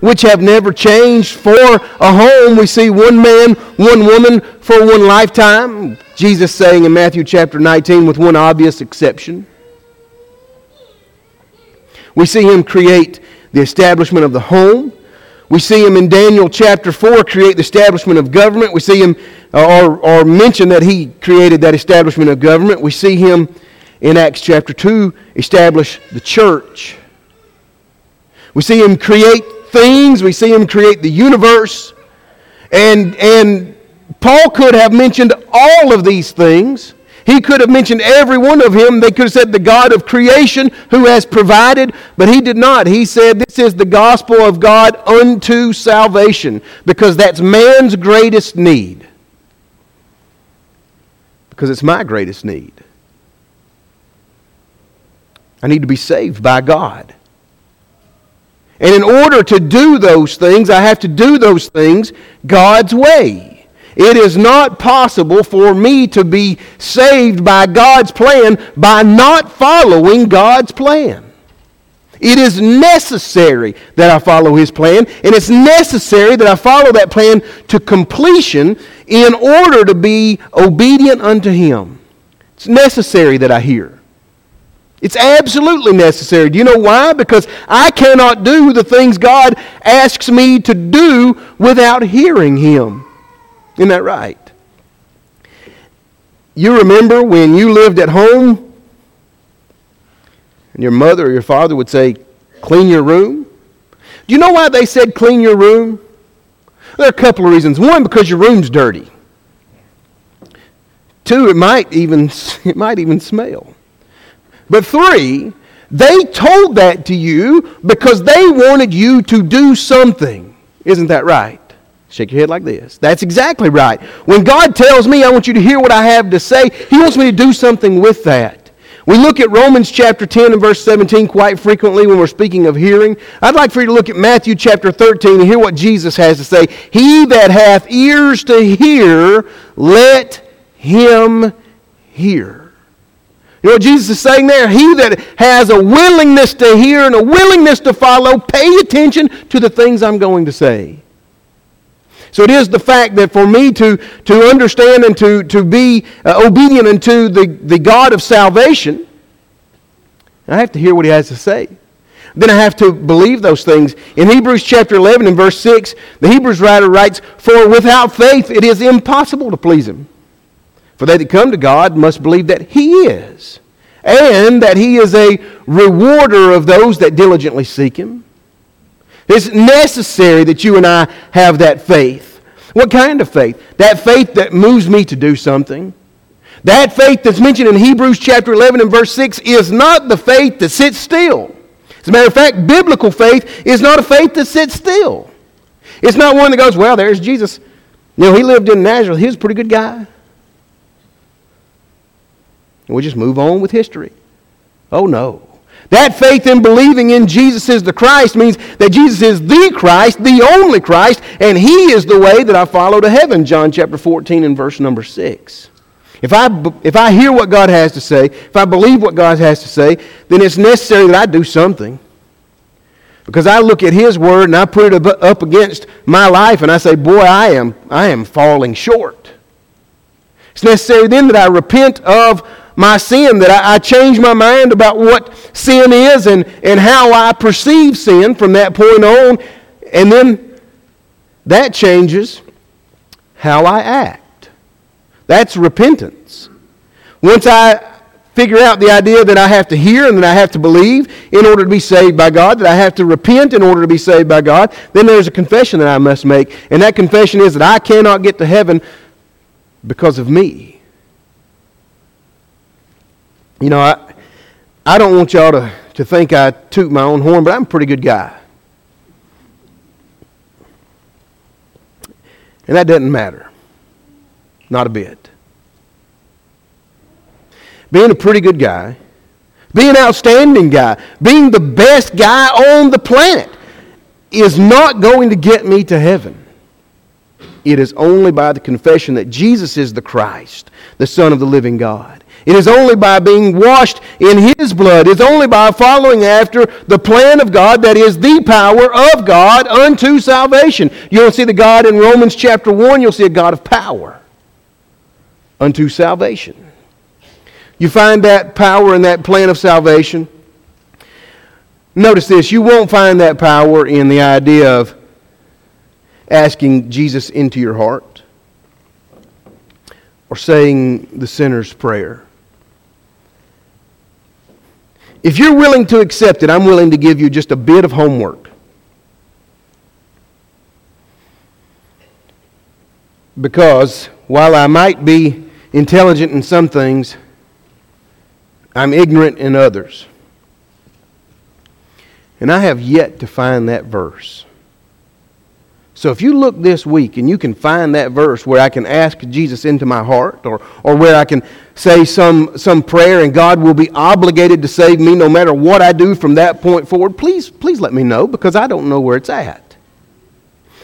which have never changed. For a home, we see one man, one woman for one lifetime. Jesus saying in Matthew chapter 19, with one obvious exception. We see him create the establishment of the home. We see him in Daniel chapter 4 create the establishment of government. We see him, uh, or, or mention that he created that establishment of government. We see him in Acts chapter 2 establish the church. We see him create things, we see him create the universe. And, and Paul could have mentioned all of these things. He could have mentioned every one of him. They could have said the God of creation who has provided, but he did not. He said this is the gospel of God unto salvation because that's man's greatest need. Because it's my greatest need. I need to be saved by God. And in order to do those things, I have to do those things God's way. It is not possible for me to be saved by God's plan by not following God's plan. It is necessary that I follow His plan, and it's necessary that I follow that plan to completion in order to be obedient unto Him. It's necessary that I hear. It's absolutely necessary. Do you know why? Because I cannot do the things God asks me to do without hearing Him. Isn't that right? You remember when you lived at home and your mother or your father would say, clean your room? Do you know why they said clean your room? There are a couple of reasons. One, because your room's dirty. Two, it might even, it might even smell. But three, they told that to you because they wanted you to do something. Isn't that right? Shake your head like this. That's exactly right. When God tells me I want you to hear what I have to say, He wants me to do something with that. We look at Romans chapter 10 and verse 17 quite frequently when we're speaking of hearing. I'd like for you to look at Matthew chapter 13 and hear what Jesus has to say. He that hath ears to hear, let him hear. You know what Jesus is saying there? He that has a willingness to hear and a willingness to follow, pay attention to the things I'm going to say. So it is the fact that for me to, to understand and to, to be uh, obedient unto the, the God of salvation, I have to hear what he has to say. Then I have to believe those things. In Hebrews chapter 11 and verse 6, the Hebrews writer writes, For without faith it is impossible to please him. For they that come to God must believe that He is, and that He is a rewarder of those that diligently seek Him. It's necessary that you and I have that faith. What kind of faith? That faith that moves me to do something. That faith that's mentioned in Hebrews chapter 11 and verse 6 is not the faith that sits still. As a matter of fact, biblical faith is not a faith that sits still. It's not one that goes, well, there's Jesus. You know, he lived in Nazareth. He was a pretty good guy. And we just move on with history. Oh, no. That faith in believing in Jesus is the Christ means that Jesus is the Christ, the only Christ, and He is the way that I follow to heaven. John chapter 14 and verse number 6. If I, if I hear what God has to say, if I believe what God has to say, then it's necessary that I do something. Because I look at His Word and I put it up against my life and I say, boy, I am, I am falling short. It's necessary then that I repent of my sin, that I, I change my mind about what sin is and, and how I perceive sin from that point on. And then that changes how I act. That's repentance. Once I figure out the idea that I have to hear and that I have to believe in order to be saved by God, that I have to repent in order to be saved by God, then there's a confession that I must make. And that confession is that I cannot get to heaven because of me. You know, I, I don't want y'all to, to think I toot my own horn, but I'm a pretty good guy. And that doesn't matter. Not a bit. Being a pretty good guy, being an outstanding guy, being the best guy on the planet is not going to get me to heaven. It is only by the confession that Jesus is the Christ, the Son of the living God. It is only by being washed in His blood. It's only by following after the plan of God that is the power of God unto salvation. You don't see the God in Romans chapter 1, you'll see a God of power unto salvation. You find that power in that plan of salvation. Notice this you won't find that power in the idea of asking Jesus into your heart or saying the sinner's prayer. If you're willing to accept it, I'm willing to give you just a bit of homework. Because while I might be intelligent in some things, I'm ignorant in others. And I have yet to find that verse. So if you look this week and you can find that verse where I can ask Jesus into my heart or, or where I can say some, some prayer and God will be obligated to save me no matter what I do from that point forward, please, please let me know because I don't know where it's at.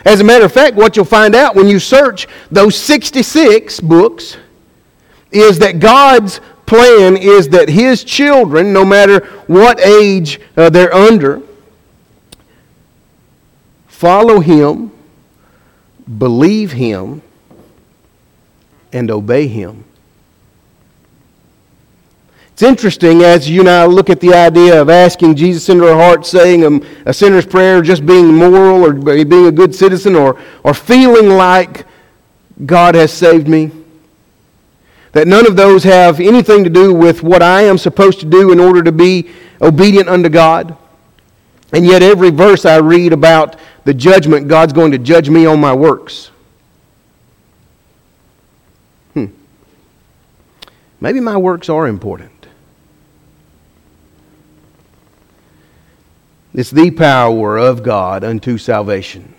As a matter of fact, what you'll find out when you search those 66 books is that God's plan is that His children, no matter what age uh, they're under, follow Him believe Him, and obey Him. It's interesting as you and I look at the idea of asking Jesus into our heart, saying a, a sinner's prayer, just being moral or being a good citizen, or, or feeling like God has saved me. That none of those have anything to do with what I am supposed to do in order to be obedient unto God. And yet, every verse I read about the judgment, God's going to judge me on my works. Hmm. Maybe my works are important. It's the power of God unto salvation.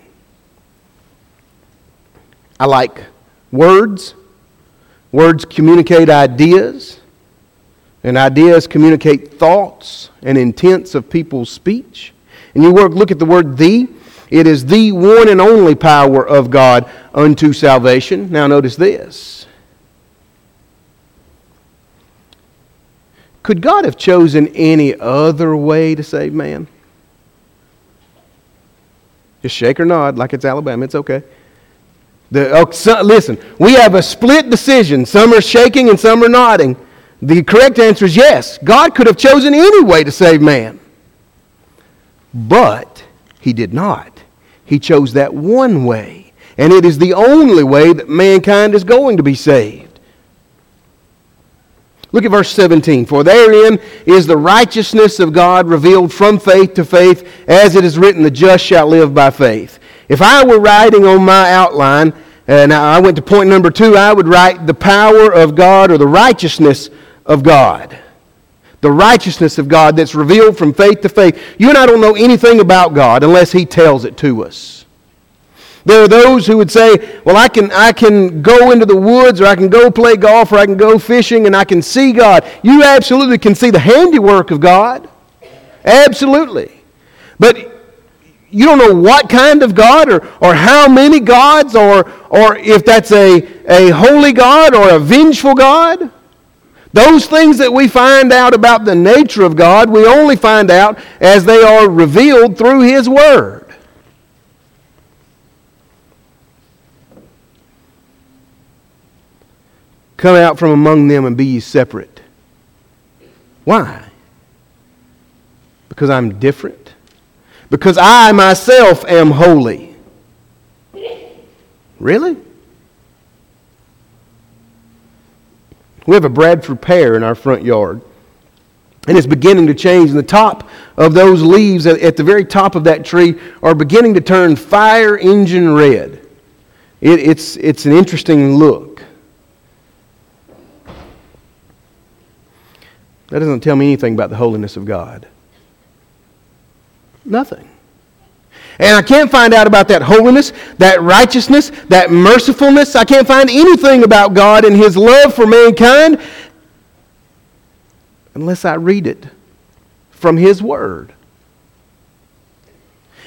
I like words. Words communicate ideas, and ideas communicate thoughts and intents of people's speech. And you work, look at the word the. It is the one and only power of God unto salvation. Now, notice this. Could God have chosen any other way to save man? Just shake or nod like it's Alabama. It's okay. The, oh, so, listen, we have a split decision. Some are shaking and some are nodding. The correct answer is yes. God could have chosen any way to save man. But he did not. He chose that one way. And it is the only way that mankind is going to be saved. Look at verse 17. For therein is the righteousness of God revealed from faith to faith, as it is written, the just shall live by faith. If I were writing on my outline, and I went to point number two, I would write the power of God or the righteousness of God the righteousness of God that's revealed from faith to faith. You and I don't know anything about God unless He tells it to us. There are those who would say, Well, I can, I can go into the woods, or I can go play golf, or I can go fishing, and I can see God. You absolutely can see the handiwork of God. Absolutely. But you don't know what kind of God or, or how many gods or, or if that's a, a holy God or a vengeful God. Those things that we find out about the nature of God, we only find out as they are revealed through His Word. Come out from among them and be ye separate. Why? Because I'm different? Because I myself am holy. Really? We have a Bradford pear in our front yard. And it's beginning to change. And the top of those leaves at the very top of that tree are beginning to turn fire engine red. It, it's, it's an interesting look. That doesn't tell me anything about the holiness of God. Nothing. And I can't find out about that holiness, that righteousness, that mercifulness. I can't find anything about God and His love for mankind unless I read it from His Word.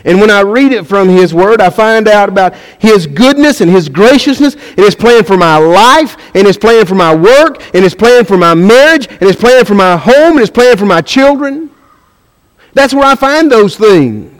And when I read it from His Word, I find out about His goodness and His graciousness and His plan for my life and His plan for my work and His plan for my marriage and His plan for my home and His plan for my children. That's where I find those things.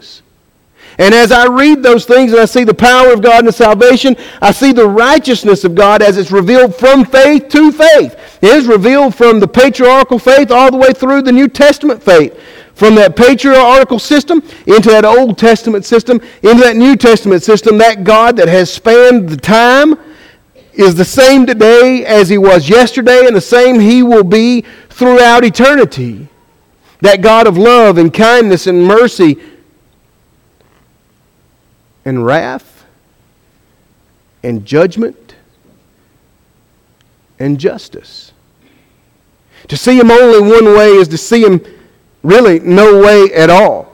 And as I read those things and I see the power of God and the salvation, I see the righteousness of God as it's revealed from faith to faith. It is revealed from the patriarchal faith all the way through the New Testament faith from that patriarchal system into that Old Testament system, into that New Testament system, that God that has spanned the time is the same today as he was yesterday, and the same he will be throughout eternity. That God of love and kindness and mercy and wrath and judgment and justice. To see him only one way is to see him really no way at all.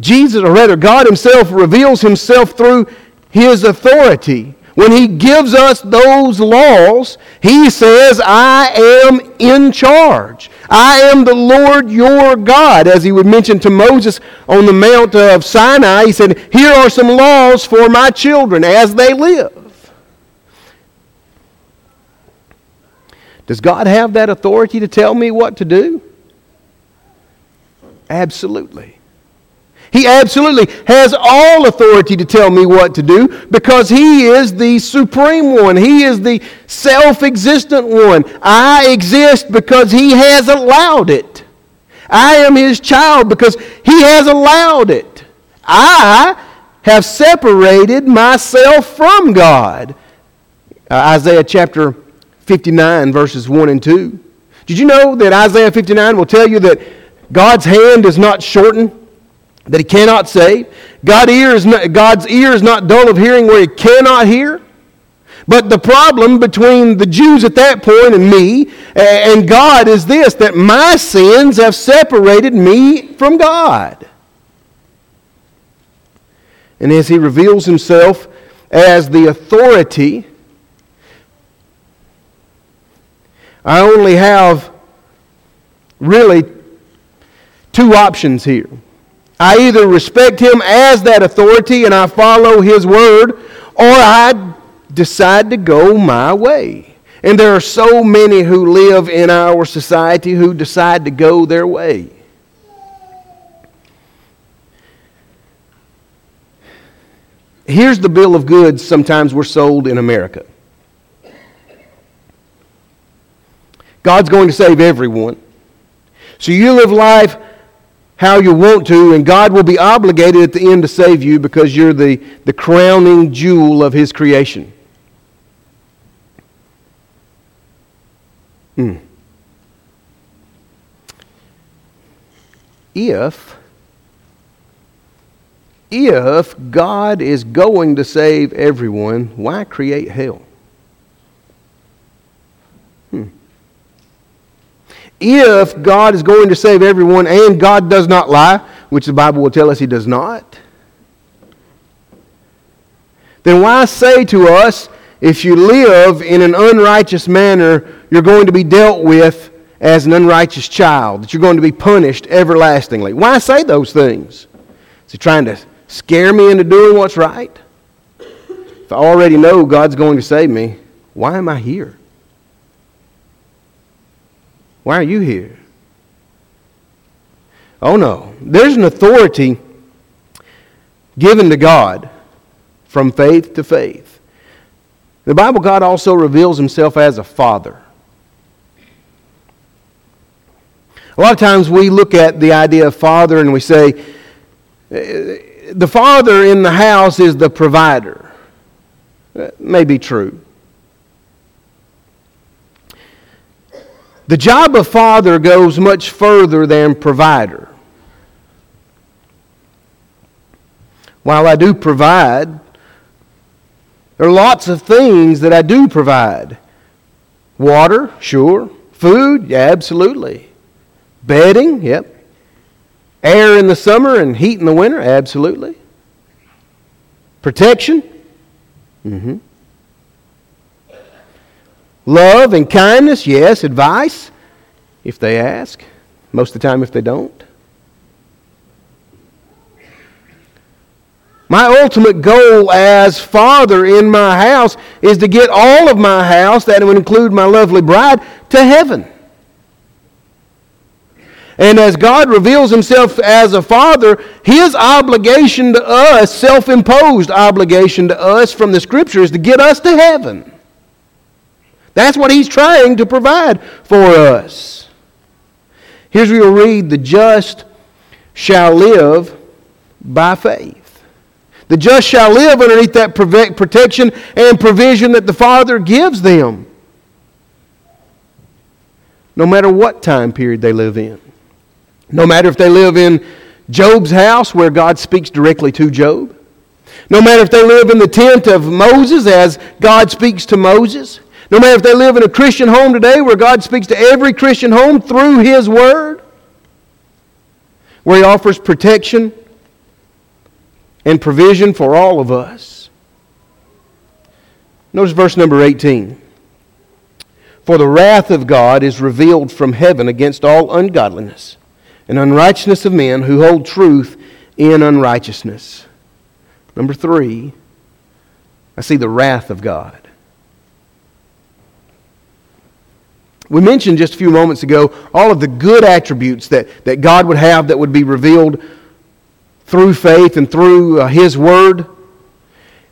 Jesus, or rather, God Himself reveals Himself through His authority. When He gives us those laws, He says, I am in charge. I am the Lord your God. As He would mention to Moses on the Mount of Sinai, He said, Here are some laws for my children as they live. Does God have that authority to tell me what to do? Absolutely. He absolutely has all authority to tell me what to do because He is the supreme one. He is the self existent one. I exist because He has allowed it. I am His child because He has allowed it. I have separated myself from God. Uh, Isaiah chapter 59, verses 1 and 2. Did you know that Isaiah 59 will tell you that God's hand is not shortened, that he cannot save. God ear is not, God's ear is not dull of hearing where he cannot hear. But the problem between the Jews at that point and me and God is this that my sins have separated me from God. And as he reveals himself as the authority, I only have really two options here. I either respect him as that authority and I follow his word, or I decide to go my way. And there are so many who live in our society who decide to go their way. Here's the bill of goods sometimes we're sold in America God's going to save everyone. So you live life how you want to, and God will be obligated at the end to save you because you're the, the crowning jewel of His creation. Hmm. If, if God is going to save everyone, why create hell? If God is going to save everyone and God does not lie, which the Bible will tell us he does not, then why say to us, if you live in an unrighteous manner, you're going to be dealt with as an unrighteous child, that you're going to be punished everlastingly? Why say those things? Is he trying to scare me into doing what's right? If I already know God's going to save me, why am I here? Why are you here? Oh no. There's an authority given to God from faith to faith. The Bible, God also reveals himself as a father. A lot of times we look at the idea of father and we say, the father in the house is the provider. That may be true. The job of father goes much further than provider. While I do provide, there are lots of things that I do provide. Water, sure. Food, yeah, absolutely. Bedding, yep. Air in the summer and heat in the winter, absolutely. Protection, mm-hmm. Love and kindness, yes. Advice, if they ask. Most of the time, if they don't. My ultimate goal as father in my house is to get all of my house, that would include my lovely bride, to heaven. And as God reveals himself as a father, his obligation to us, self imposed obligation to us from the scripture, is to get us to heaven. That's what he's trying to provide for us. Here's where you'll read the just shall live by faith. The just shall live underneath that protection and provision that the Father gives them, no matter what time period they live in. No matter if they live in Job's house where God speaks directly to Job. No matter if they live in the tent of Moses as God speaks to Moses. No matter if they live in a Christian home today where God speaks to every Christian home through His Word. Where He offers protection and provision for all of us. Notice verse number 18. For the wrath of God is revealed from heaven against all ungodliness and unrighteousness of men who hold truth in unrighteousness. Number three, I see the wrath of God. We mentioned just a few moments ago all of the good attributes that, that God would have that would be revealed through faith and through uh, His Word.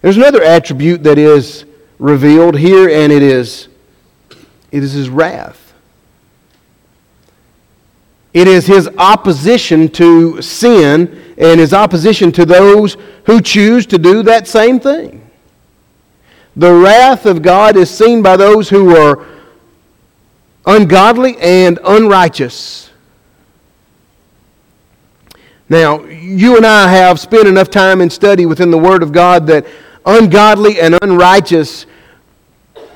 There's another attribute that is revealed here, and it is, it is His wrath. It is His opposition to sin and His opposition to those who choose to do that same thing. The wrath of God is seen by those who are ungodly and unrighteous. Now, you and I have spent enough time in study within the Word of God that ungodly and unrighteous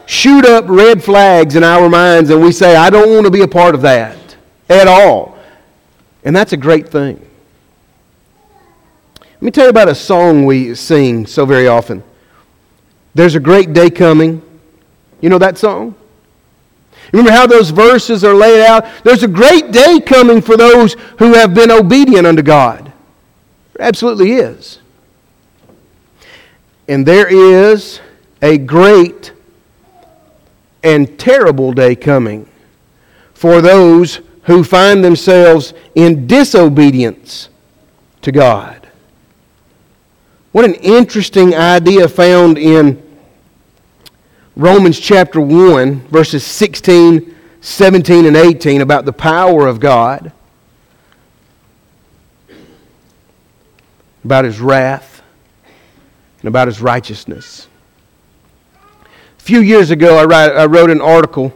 shoot up red flags in our minds, and we say, I don't want to be a part of that at all. And that's a great thing. Let me tell you about a song we sing so very often. There's a great day coming. You know that song? Remember how those verses are laid out? There's a great day coming for those who have been obedient unto God. There absolutely is. And there is a great and terrible day coming for those who find themselves in disobedience to God. What an interesting idea found in Romans chapter 1, verses 16, 17, and 18 about the power of God, about his wrath, and about his righteousness. A few years ago, I, write, I wrote an article,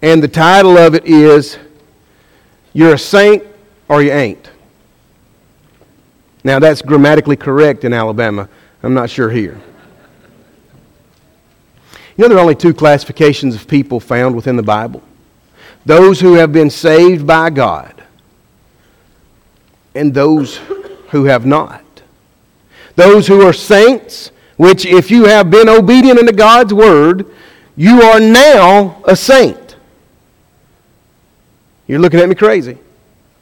and the title of it is You're a Saint or You Ain't. Now, that's grammatically correct in Alabama. I'm not sure here. You know, there are only two classifications of people found within the Bible those who have been saved by God, and those who have not. Those who are saints, which, if you have been obedient unto God's word, you are now a saint. You're looking at me crazy.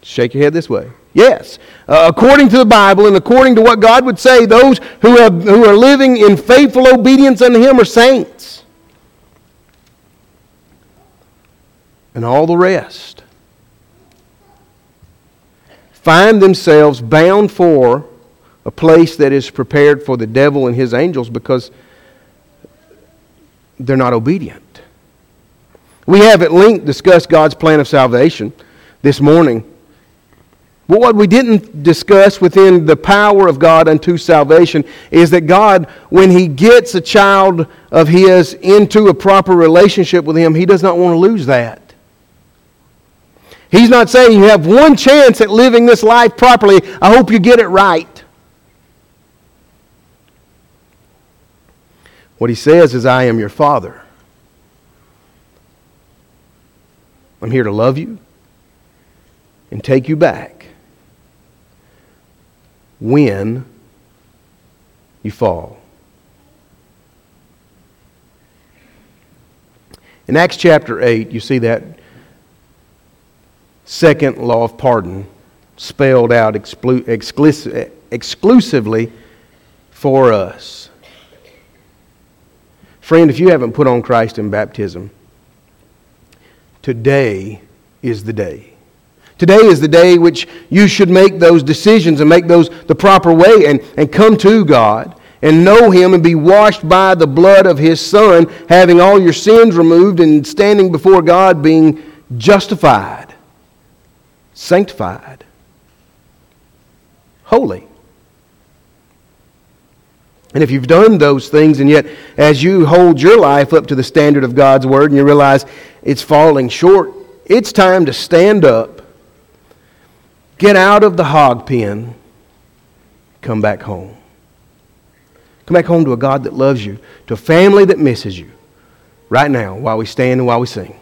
Shake your head this way. Yes. Uh, according to the Bible and according to what God would say, those who, have, who are living in faithful obedience unto Him are saints. And all the rest find themselves bound for a place that is prepared for the devil and his angels because they're not obedient. We have at length discussed God's plan of salvation this morning. But what we didn't discuss within the power of God unto salvation is that God, when He gets a child of His into a proper relationship with Him, He does not want to lose that. He's not saying you have one chance at living this life properly. I hope you get it right. What he says is, I am your father. I'm here to love you and take you back when you fall. In Acts chapter 8, you see that second law of pardon spelled out explicit, exclusively for us. Friend, if you haven't put on Christ in baptism, today is the day. Today is the day which you should make those decisions and make those the proper way and, and come to God and know Him and be washed by the blood of His Son, having all your sins removed and standing before God being justified, sanctified, holy. And if you've done those things, and yet as you hold your life up to the standard of God's Word and you realize it's falling short, it's time to stand up, get out of the hog pen, come back home. Come back home to a God that loves you, to a family that misses you, right now while we stand and while we sing.